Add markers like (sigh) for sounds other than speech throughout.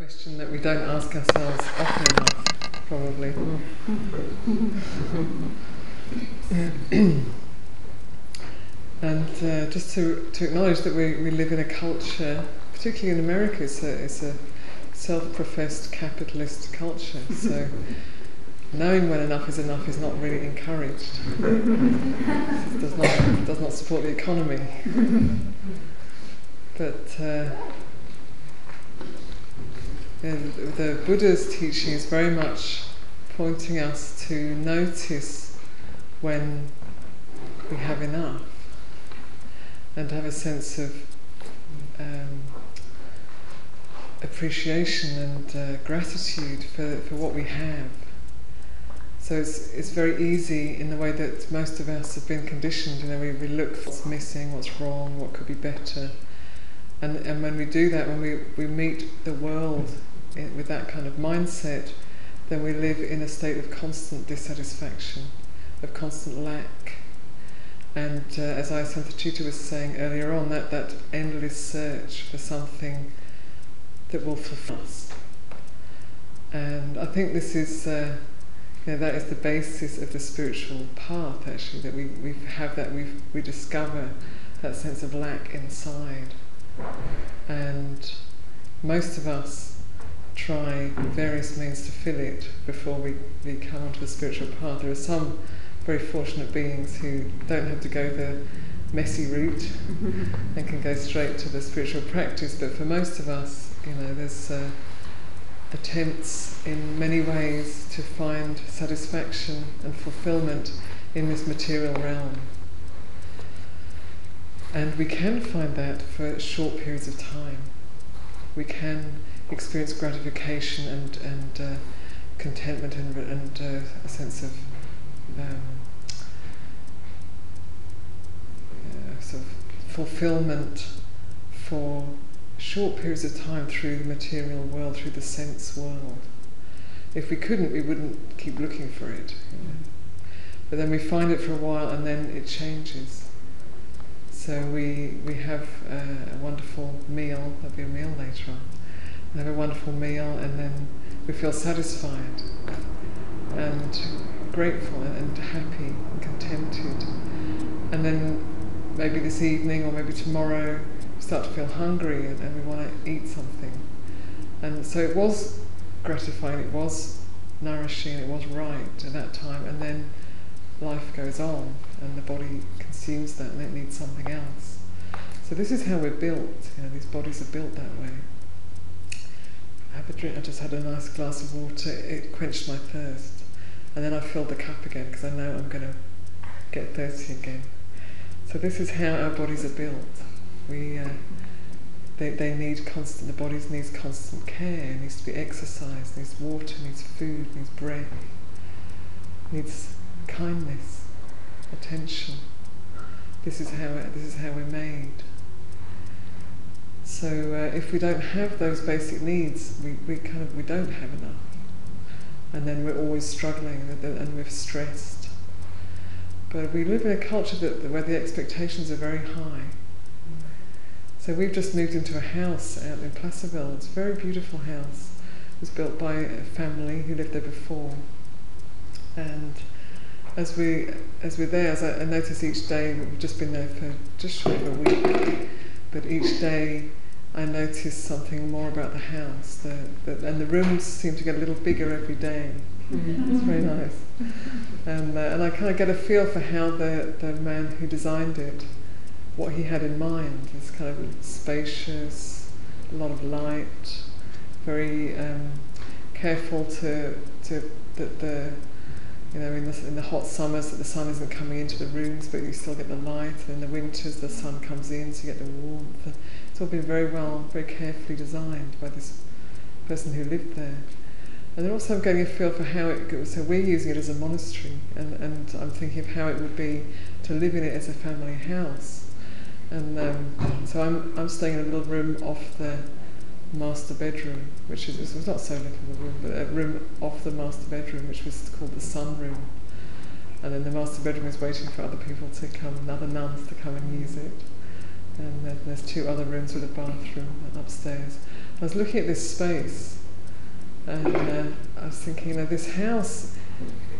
question that we don't ask ourselves often enough, probably. (laughs) and uh, just to, to acknowledge that we, we live in a culture, particularly in America, it's a, it's a self professed capitalist culture. So (laughs) knowing when enough is enough is not really encouraged. it (laughs) does not, does not support the economy. But uh, yeah, the, Buddha's teaching is very much pointing us to notice when we have enough and have a sense of um, appreciation and uh, gratitude for, for what we have. So it's, it's very easy in the way that most of us have been conditioned, you know, we, we look for what's missing, what's wrong, what could be better. And, and when we do that, when we, we meet the world in, with that kind of mindset, then we live in a state of constant dissatisfaction, of constant lack. And uh, as Ayya Santacitta was saying earlier on, that, that endless search for something that will fulfill us. And I think this is, uh, you know, that is the basis of the spiritual path actually, that we, we have that, we we discover that sense of lack inside. And most of us try various means to fill it before we, we come onto the spiritual path. There are some very fortunate beings who don't have to go the messy route (laughs) and can go straight to the spiritual practice, but for most of us, you know, there's uh, attempts in many ways to find satisfaction and fulfillment in this material realm. And we can find that for short periods of time. We can experience gratification and, and uh, contentment and, and uh, a sense of um, sort of fulfillment for short periods of time through the material world, through the sense world. If we couldn't, we wouldn't keep looking for it. You know? But then we find it for a while and then it changes. So we, we have uh, a wonderful meal, there'll be a meal later on. Have a wonderful meal and then we feel satisfied and grateful and happy and contented. And then maybe this evening or maybe tomorrow we start to feel hungry and, and we want to eat something. And so it was gratifying, it was nourishing, it was right at that time. And then life goes on and the body consumes that and it needs something else. So this is how we're built. You know, these bodies are built that way. Have a drink. I just had a nice glass of water. It quenched my thirst, and then I filled the cup again because I know I'm going to get thirsty again. So this is how our bodies are built. We uh, they, they need constant. The bodies needs constant care. Needs to be exercised. Needs water. Needs food. Needs breath. Needs kindness, attention. This is how this is how we're made. So uh, if we don't have those basic needs, we, we kind of we don't have enough, and then we're always struggling and we're stressed. But we live in a culture that where the expectations are very high. So we've just moved into a house out in Placerville. It's a very beautiful house. It was built by a family who lived there before, and as we as we're there, as I, notice each day, we've just been there for just short of a week, but each day I notice something more about the house. The, the, and the rooms seem to get a little bigger every day. Mm-hmm. It's very nice. And, uh, and I kind of get a feel for how the, the man who designed it, what he had in mind. It's kind of spacious, a lot of light, very um, careful to, to that the you know, in the, in the hot summers that the sun isn't coming into the rooms, but you still get the light, and in the winters the sun comes in, so you get the warmth. It's all been very well, very carefully designed by this person who lived there. And then also I'm getting a feel for how it goes. So we're using it as a monastery, and, and I'm thinking of how it would be to live in it as a family house. And um, so I'm, I'm staying in a little room off the master bedroom, which is it was not so little a room, but a room off the master bedroom, which was called the sun room. And then the master bedroom is waiting for other people to come, other nuns to come and use it. And then there's two other rooms with a bathroom upstairs. I was looking at this space, and uh, I was thinking, you know, this house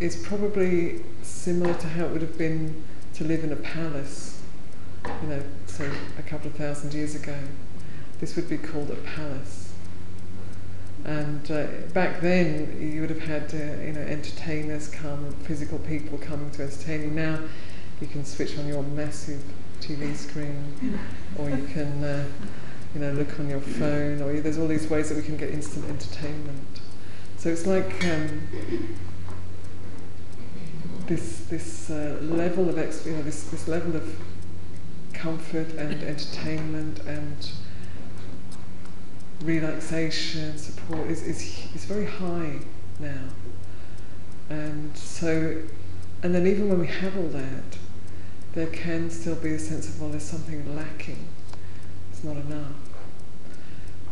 is probably similar to how it would have been to live in a palace, you know, say a couple of thousand years ago. This would be called a palace. And uh, back then, you would have had, uh, you know, entertainers come, physical people coming to entertain you. Now, you can switch on your massive TV screen, or you can, uh, you know, look on your phone, or there's all these ways that we can get instant entertainment. So it's like um, this this uh, level of ex- you know this this level of comfort and entertainment and relaxation support is is is very high now, and so and then even when we have all that, there can still be a sense of well, there's something lacking. It's not enough.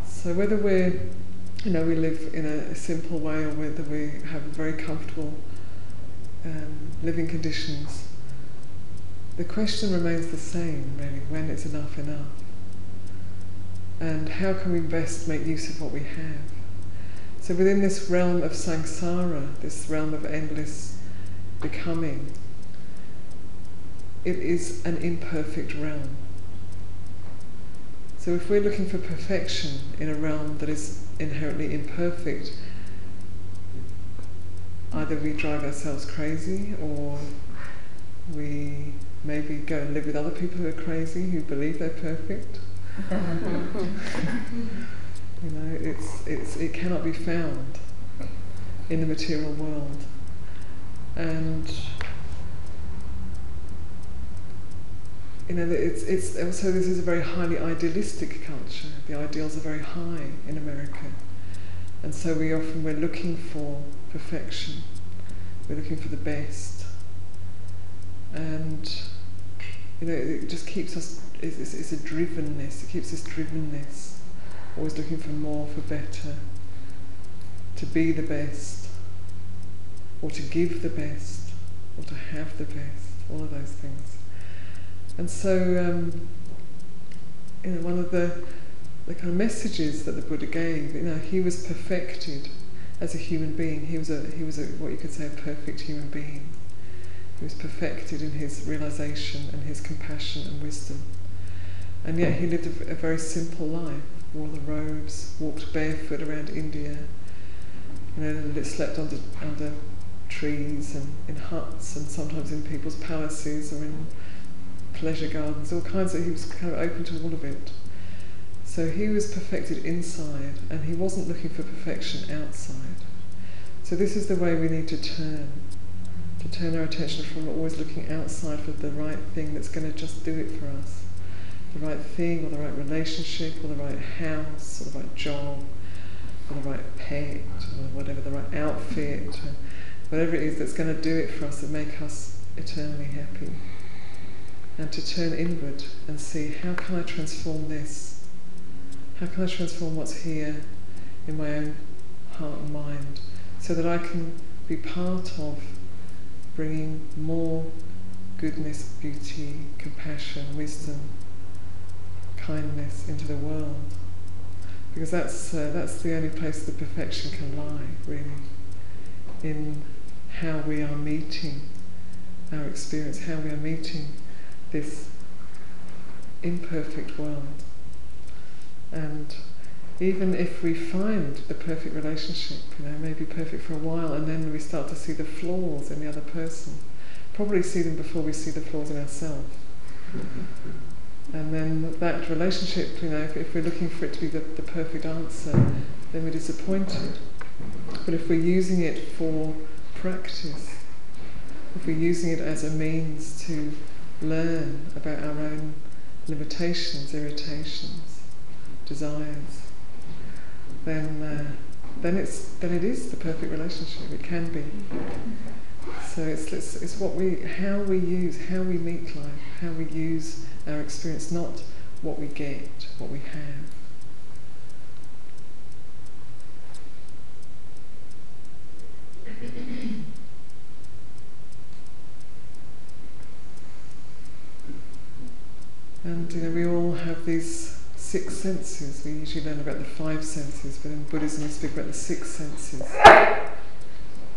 So whether we're you know we live in a, a simple way or whether we have very comfortable um, living conditions, the question remains the same, really, when it's enough enough. And how can we best make use of what we have? So within this realm of samsara, this realm of endless becoming, it is an imperfect realm. So if we're looking for perfection in a realm that is inherently imperfect, either we drive ourselves crazy or we maybe go and live with other people who are crazy, who believe they're perfect. (laughs) you know, it's, it's, it cannot be found in the material world. And you know, it's, it's also this is a very highly idealistic culture. The ideals are very high in America, and so we often we're looking for perfection. We're looking for the best. And, you know, it just keeps us, it's, it's, it's a drivenness, it keeps this drivenness, always looking for more, for better, to be the best, or to give the best, or to have the best, all of those things. And so, um, you know, one of the, the kind of messages that the Buddha gave, you know, he was perfected as a human being, he was a he was a what you could say a perfect human being. He was perfected in his realization and his compassion and wisdom. And yet he lived a, a very simple life, wore the robes, walked barefoot around India, you know, slept under under trees and in huts and sometimes in people's palaces or in pleasure gardens, all kinds of he was kind of open to all of it. So he was perfected inside and he wasn't looking for perfection outside. So this is the way we need to turn. To turn our attention from always looking outside for the right thing that's going to just do it for us. The right thing or the right relationship or the right house or the right job or the right pet or whatever, the right outfit, whatever it is that's going to do it for us and make us eternally happy. And to turn inward and see how can I transform this how can I transform what's here in my own heart and mind so that I can be part of bringing more goodness, beauty, compassion, wisdom, kindness into the world? Because that's, uh, that's the only place the perfection can lie, really, in how we are meeting our experience, how we are meeting this imperfect world. And even if we find the perfect relationship, you know, maybe perfect for a while, and then we start to see the flaws in the other person, probably see them before we see the flaws in ourselves. And then that relationship, you know, if, if we're looking for it to be the, the perfect answer, then we're disappointed. But if we're using it for practice, if we're using it as a means to learn about our own limitations, irritations, desires, then uh, then it's then it is the perfect relationship. It can be. So it's, it's it's what we how we use how we meet life, how we use our experience, not what we get, what we have. And you know, we all have these six senses. We usually learn about the five senses, but in Buddhism we speak about the six senses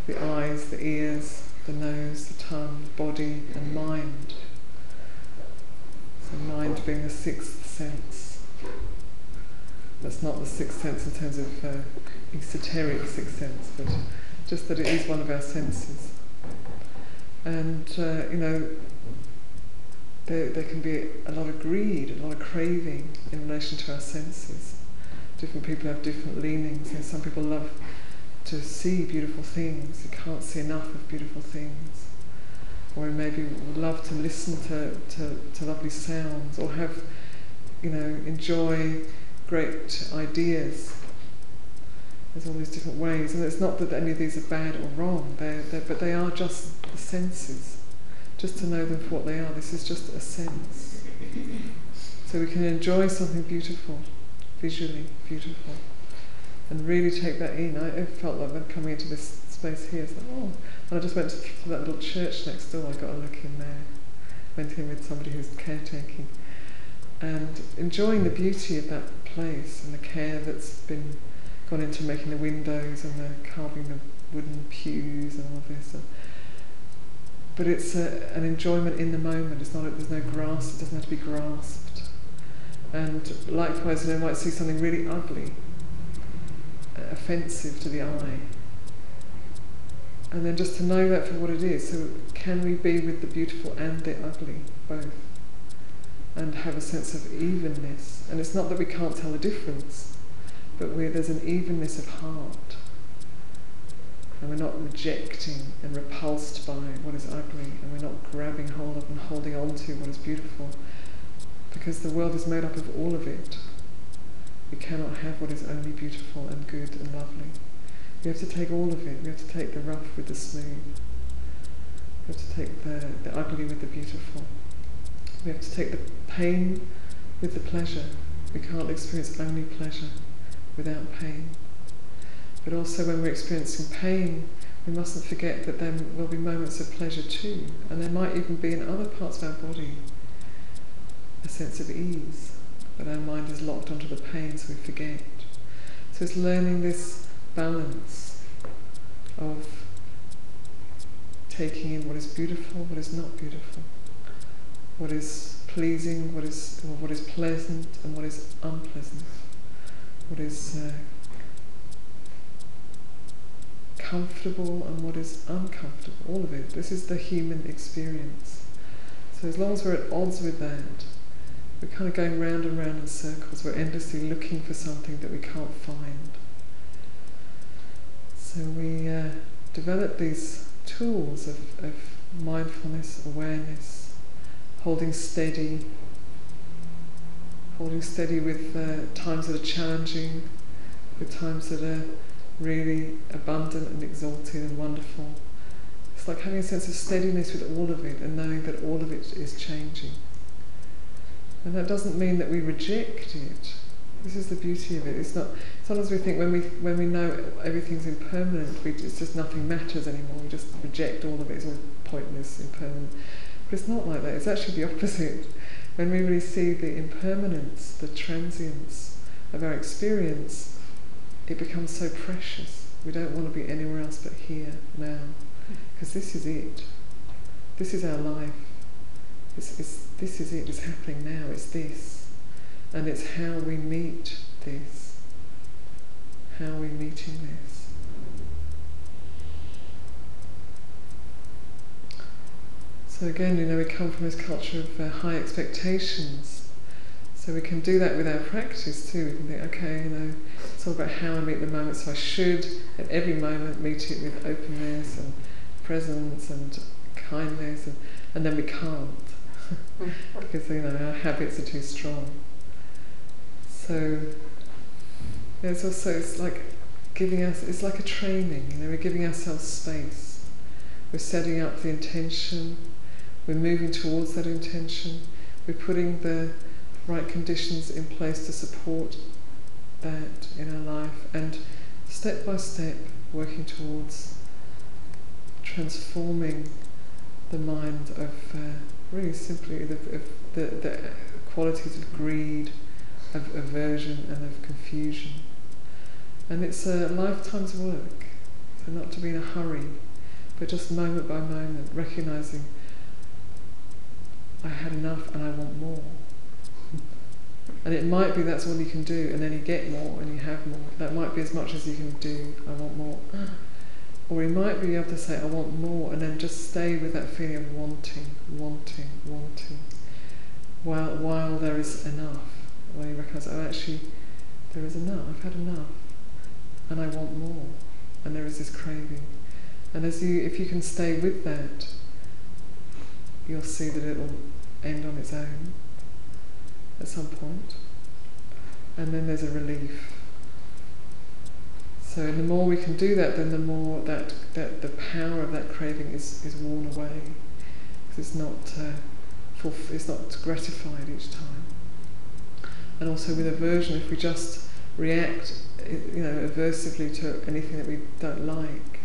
the eyes, the ears, the nose, the tongue, the body, and mind. So, mind being the sixth sense. That's not the sixth sense in terms of uh, esoteric sixth sense, but just that it is one of our senses. And, uh, you know, there, there can be a lot of greed, a lot of craving in relation to our senses. Different people have different leanings. You know, some people love to see beautiful things, you can't see enough of beautiful things. Or maybe love to listen to, to, to lovely sounds, or have, you know, enjoy great ideas. There's all these different ways, and it's not that any of these are bad or wrong, they're, they're, but they are just the senses just to know them for what they are. This is just a sense. So we can enjoy something beautiful, visually beautiful, and really take that in. I, felt like when coming into this space here, it's like, oh, and I just went to, that little church next door. I got a look in there. Went in with somebody who's caretaking, and enjoying the beauty of that place and the care that's been gone into making the windows and the carving the wooden pews and all of this. And, but it's a, an enjoyment in the moment. It's not. There's no grasp. It doesn't have to be grasped. And likewise, you know, might see something really ugly, uh, offensive to the eye, and then just to know that for what it is. So, can we be with the beautiful and the ugly both, and have a sense of evenness? And it's not that we can't tell the difference, but where there's an evenness of heart and we're not rejecting and repulsed by what is ugly, and we're not grabbing hold of and holding on to what is beautiful, because the world is made up of all of it. We cannot have what is only beautiful and good and lovely. We have to take all of it. We have to take the rough with the smooth. We have to take the, the ugly with the beautiful. We have to take the pain with the pleasure. We can't experience only pleasure without pain. But also, when we're experiencing pain, we mustn't forget that there will be moments of pleasure too, and there might even be in other parts of our body a sense of ease, but our mind is locked onto the pain, so we forget. So it's learning this balance of taking in what is beautiful, what is not beautiful, what is pleasing, what is what is pleasant, and what is unpleasant, what is uh, comfortable and what is uncomfortable, all of it. This is the human experience. So as long as we're at odds with that, we're kind of going round and round in circles. We're endlessly looking for something that we can't find. So we uh, develop these tools of, of mindfulness, awareness, holding steady, holding steady with uh, times that are challenging, with times that are really abundant and exalted and wonderful. It's like having a sense of steadiness with all of it and knowing that all of it is changing. And that doesn't mean that we reject it. This is the beauty of it. It's not. Sometimes we think when we when we know everything's impermanent, we, it's just nothing matters anymore. We just reject all of it. It's all pointless, impermanent. But it's not like that. It's actually the opposite. When we really see the impermanence, the transience of our experience, it becomes so precious. We don't want to be anywhere else but here, now. Because this is it. This is our life. It's, it's, this is it. It's happening now. It's this. And it's how we meet this. How we meeting this? So again, you know, we come from this culture of uh, high expectations so we can do that with our practice too. We can think, okay, you know, it's all about how I meet the moment. So I should, at every moment, meet it with openness and presence and kindness, and, and then we can't (laughs) because you know our habits are too strong. So it's also it's like giving us it's like a training. You know, we're giving ourselves space. We're setting up the intention. We're moving towards that intention. We're putting the right conditions in place to support that in our life and step by step working towards transforming the mind of uh, really simply the, the, the, qualities of greed, of aversion and of confusion. And it's a lifetime's work, so not to be in a hurry, but just moment by moment, recognizing I had enough and I want more. And it might be that's all you can do, and then you get more and you have more. That might be as much as you can do, I want more. (gasps) Or you might be able to say, I want more, and then just stay with that feeling of wanting, wanting, wanting, while, while there is enough. While you recognize, oh, actually, there is enough, I've had enough, and I want more. And there is this craving. And as you, if you can stay with that, you'll see that it will end on its own at some point. And then there's a relief. So the more we can do that, then the more that, that the power of that craving is, is worn away. Because it's not, uh, it's not gratified each time. And also with aversion, if we just react you know, aversively to anything that we don't like,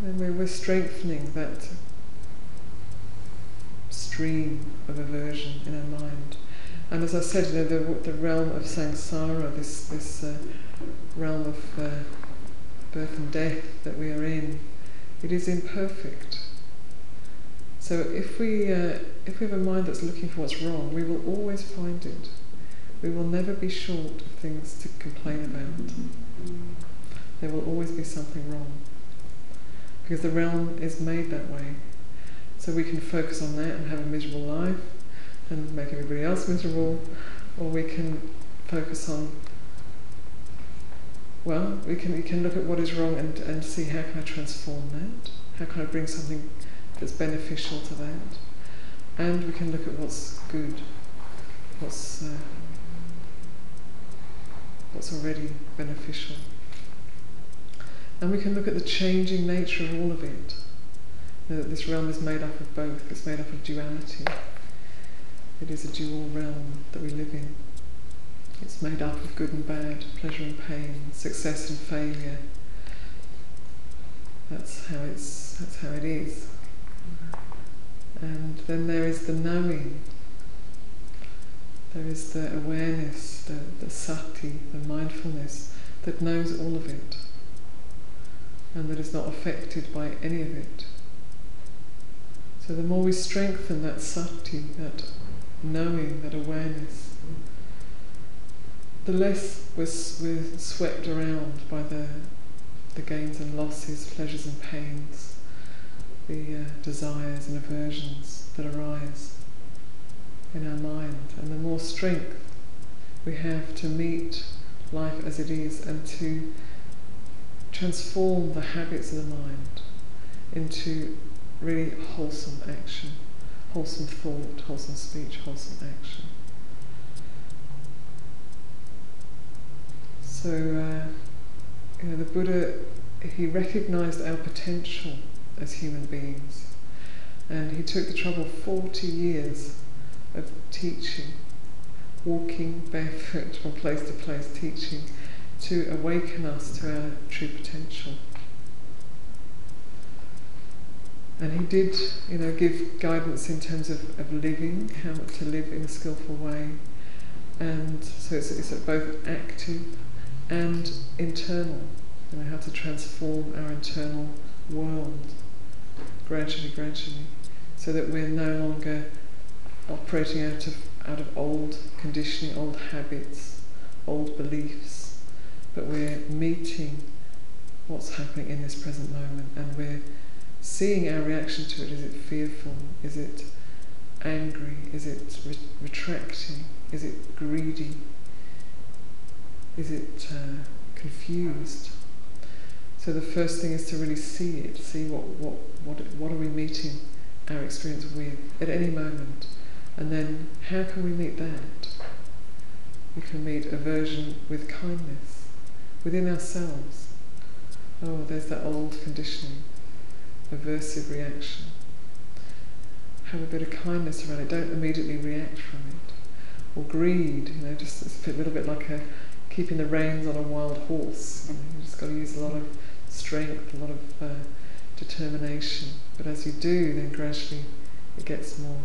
then we're, we're strengthening that stream of aversion in our mind. And as I said, the, the realm of samsara, this, this uh, realm of uh, birth and death that we are in, it is imperfect. So if we, uh, if we have a mind that's looking for what's wrong, we will always find it. We will never be short of things to complain about. There will always be something wrong. Because the realm is made that way. So we can focus on that and have a miserable life and make everybody else miserable, or we can focus on, well, we can, we can look at what is wrong and, and see how can I transform that, how can I bring something that's beneficial to that, and we can look at what's good, what's, uh, what's already beneficial. And we can look at the changing nature of all of it this realm is made up of both, it's made up of duality. It is a dual realm that we live in. It's made up of good and bad, pleasure and pain, success and failure. That's how it's that's how it is. And then there is the knowing. There is the awareness, the, the sati, the mindfulness that knows all of it and that is not affected by any of it. So the more we strengthen that sati, that knowing, that awareness, the less we're, we're swept around by the, the gains and losses, pleasures and pains, the uh, desires and aversions that arise in our mind. And the more strength we have to meet life as it is and to transform the habits of the mind into really wholesome action, wholesome thought, wholesome speech, wholesome action. So, uh, you know, the Buddha, he recognized our potential as human beings, and he took the trouble 40 years of teaching, walking barefoot from place to place, teaching to awaken us to our true potential. And he did, you know, give guidance in terms of, of living, how to live in a skillful way. And so it's, it's both active and internal, you know, how to transform our internal world gradually, gradually, so that we're no longer operating out of out of old conditioning, old habits, old beliefs, but we're meeting what's happening in this present moment and we're seeing our reaction to it. Is it fearful? Is it angry? Is it re- retracting? Is it greedy? Is it uh, confused? So the first thing is to really see it, see what, what, what, what are we meeting our experience with at any moment. And then how can we meet that? We can meet aversion with kindness within ourselves. Oh, there's that old conditioning aversive reaction. Have a bit of kindness around it. Don't immediately react from it. Or greed, you know, just it's a little bit like a, keeping the reins on a wild horse. You, know, you just got to use a lot of strength, a lot of uh, determination. But as you do, then gradually it gets more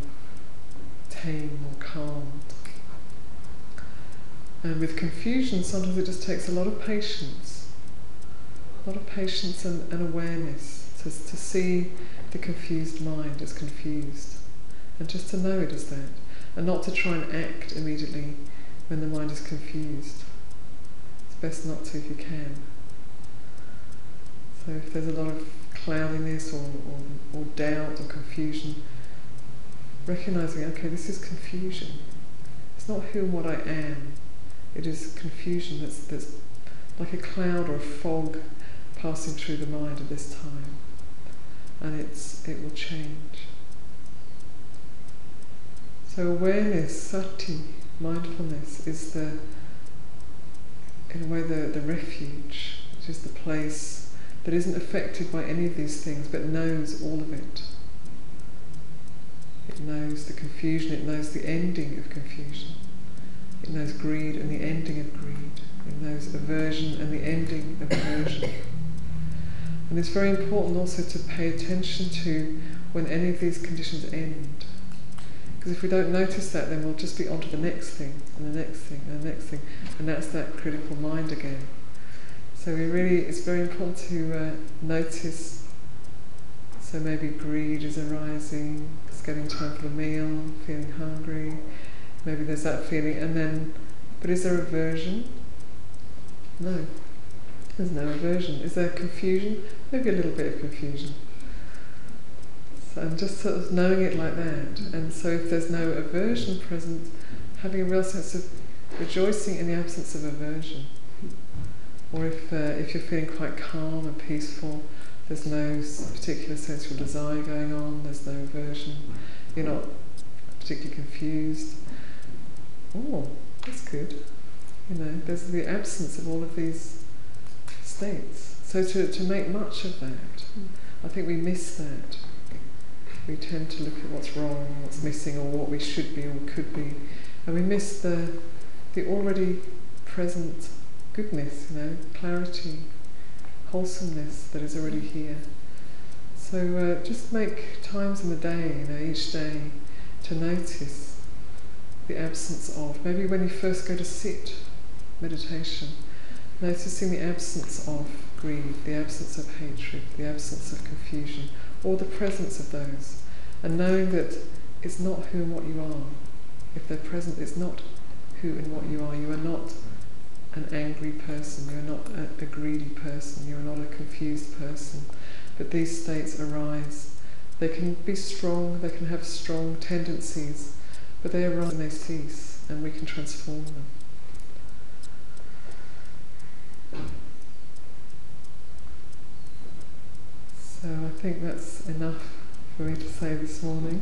tame, more calm. And with confusion, sometimes it just takes a lot of patience, a lot of patience and, and awareness to, to see the confused mind as confused, and just to know it as that, and not to try and act immediately when the mind is confused. It's best not to if you can. So if there's a lot of cloudiness or, or, or doubt or confusion, recognizing, okay, this is confusion. It's not who and what I am. It is confusion that's, that's like a cloud or a fog passing through the mind at this time. And it's, it will change. So awareness, sati, mindfulness, is the, in a way, the, the refuge, which is the place that isn't affected by any of these things but knows all of it. It knows the confusion, it knows the ending of confusion. It knows greed and the ending of greed. It knows aversion and the ending of. And it's very important also to pay attention to when any of these conditions end. Because if we don't notice that, then we'll just be on to the next thing, and the next thing, and the next thing, and that's that critical mind again. So we really, it's very important to uh, notice. So maybe greed is arising, it's getting time for the meal, feeling hungry, maybe there's that feeling, and then, but is there aversion? No, there's no aversion. Is there confusion? Maybe a little bit of confusion. So, just sort of knowing it like that. And so if there's no aversion present, having a real sense of rejoicing in the absence of aversion. Or if, uh, if you're feeling quite calm and peaceful, there's no particular sensual desire going on, there's no aversion, you're not particularly confused. Oh, that's good. You know, there's the absence of all of these states. So to, to make much of that, I think we miss that. We tend to look at what's wrong, what's missing, or what we should be or could be, and we miss the the already present goodness, you know, clarity, wholesomeness that is already here. So uh, just make times in the day, you know, each day, to notice the absence of. Maybe when you first go to sit, meditation, noticing the absence of greed, the absence of hatred, the absence of confusion, or the presence of those, and knowing that it's not who and what you are. If they're present, it's not who and what you are. You are not an angry person, you're not a, a, greedy person, you're not a confused person. But these states arise. They can be strong, they can have strong tendencies, but they arise and they cease, and we can transform them. So I think that's enough for me to say this morning.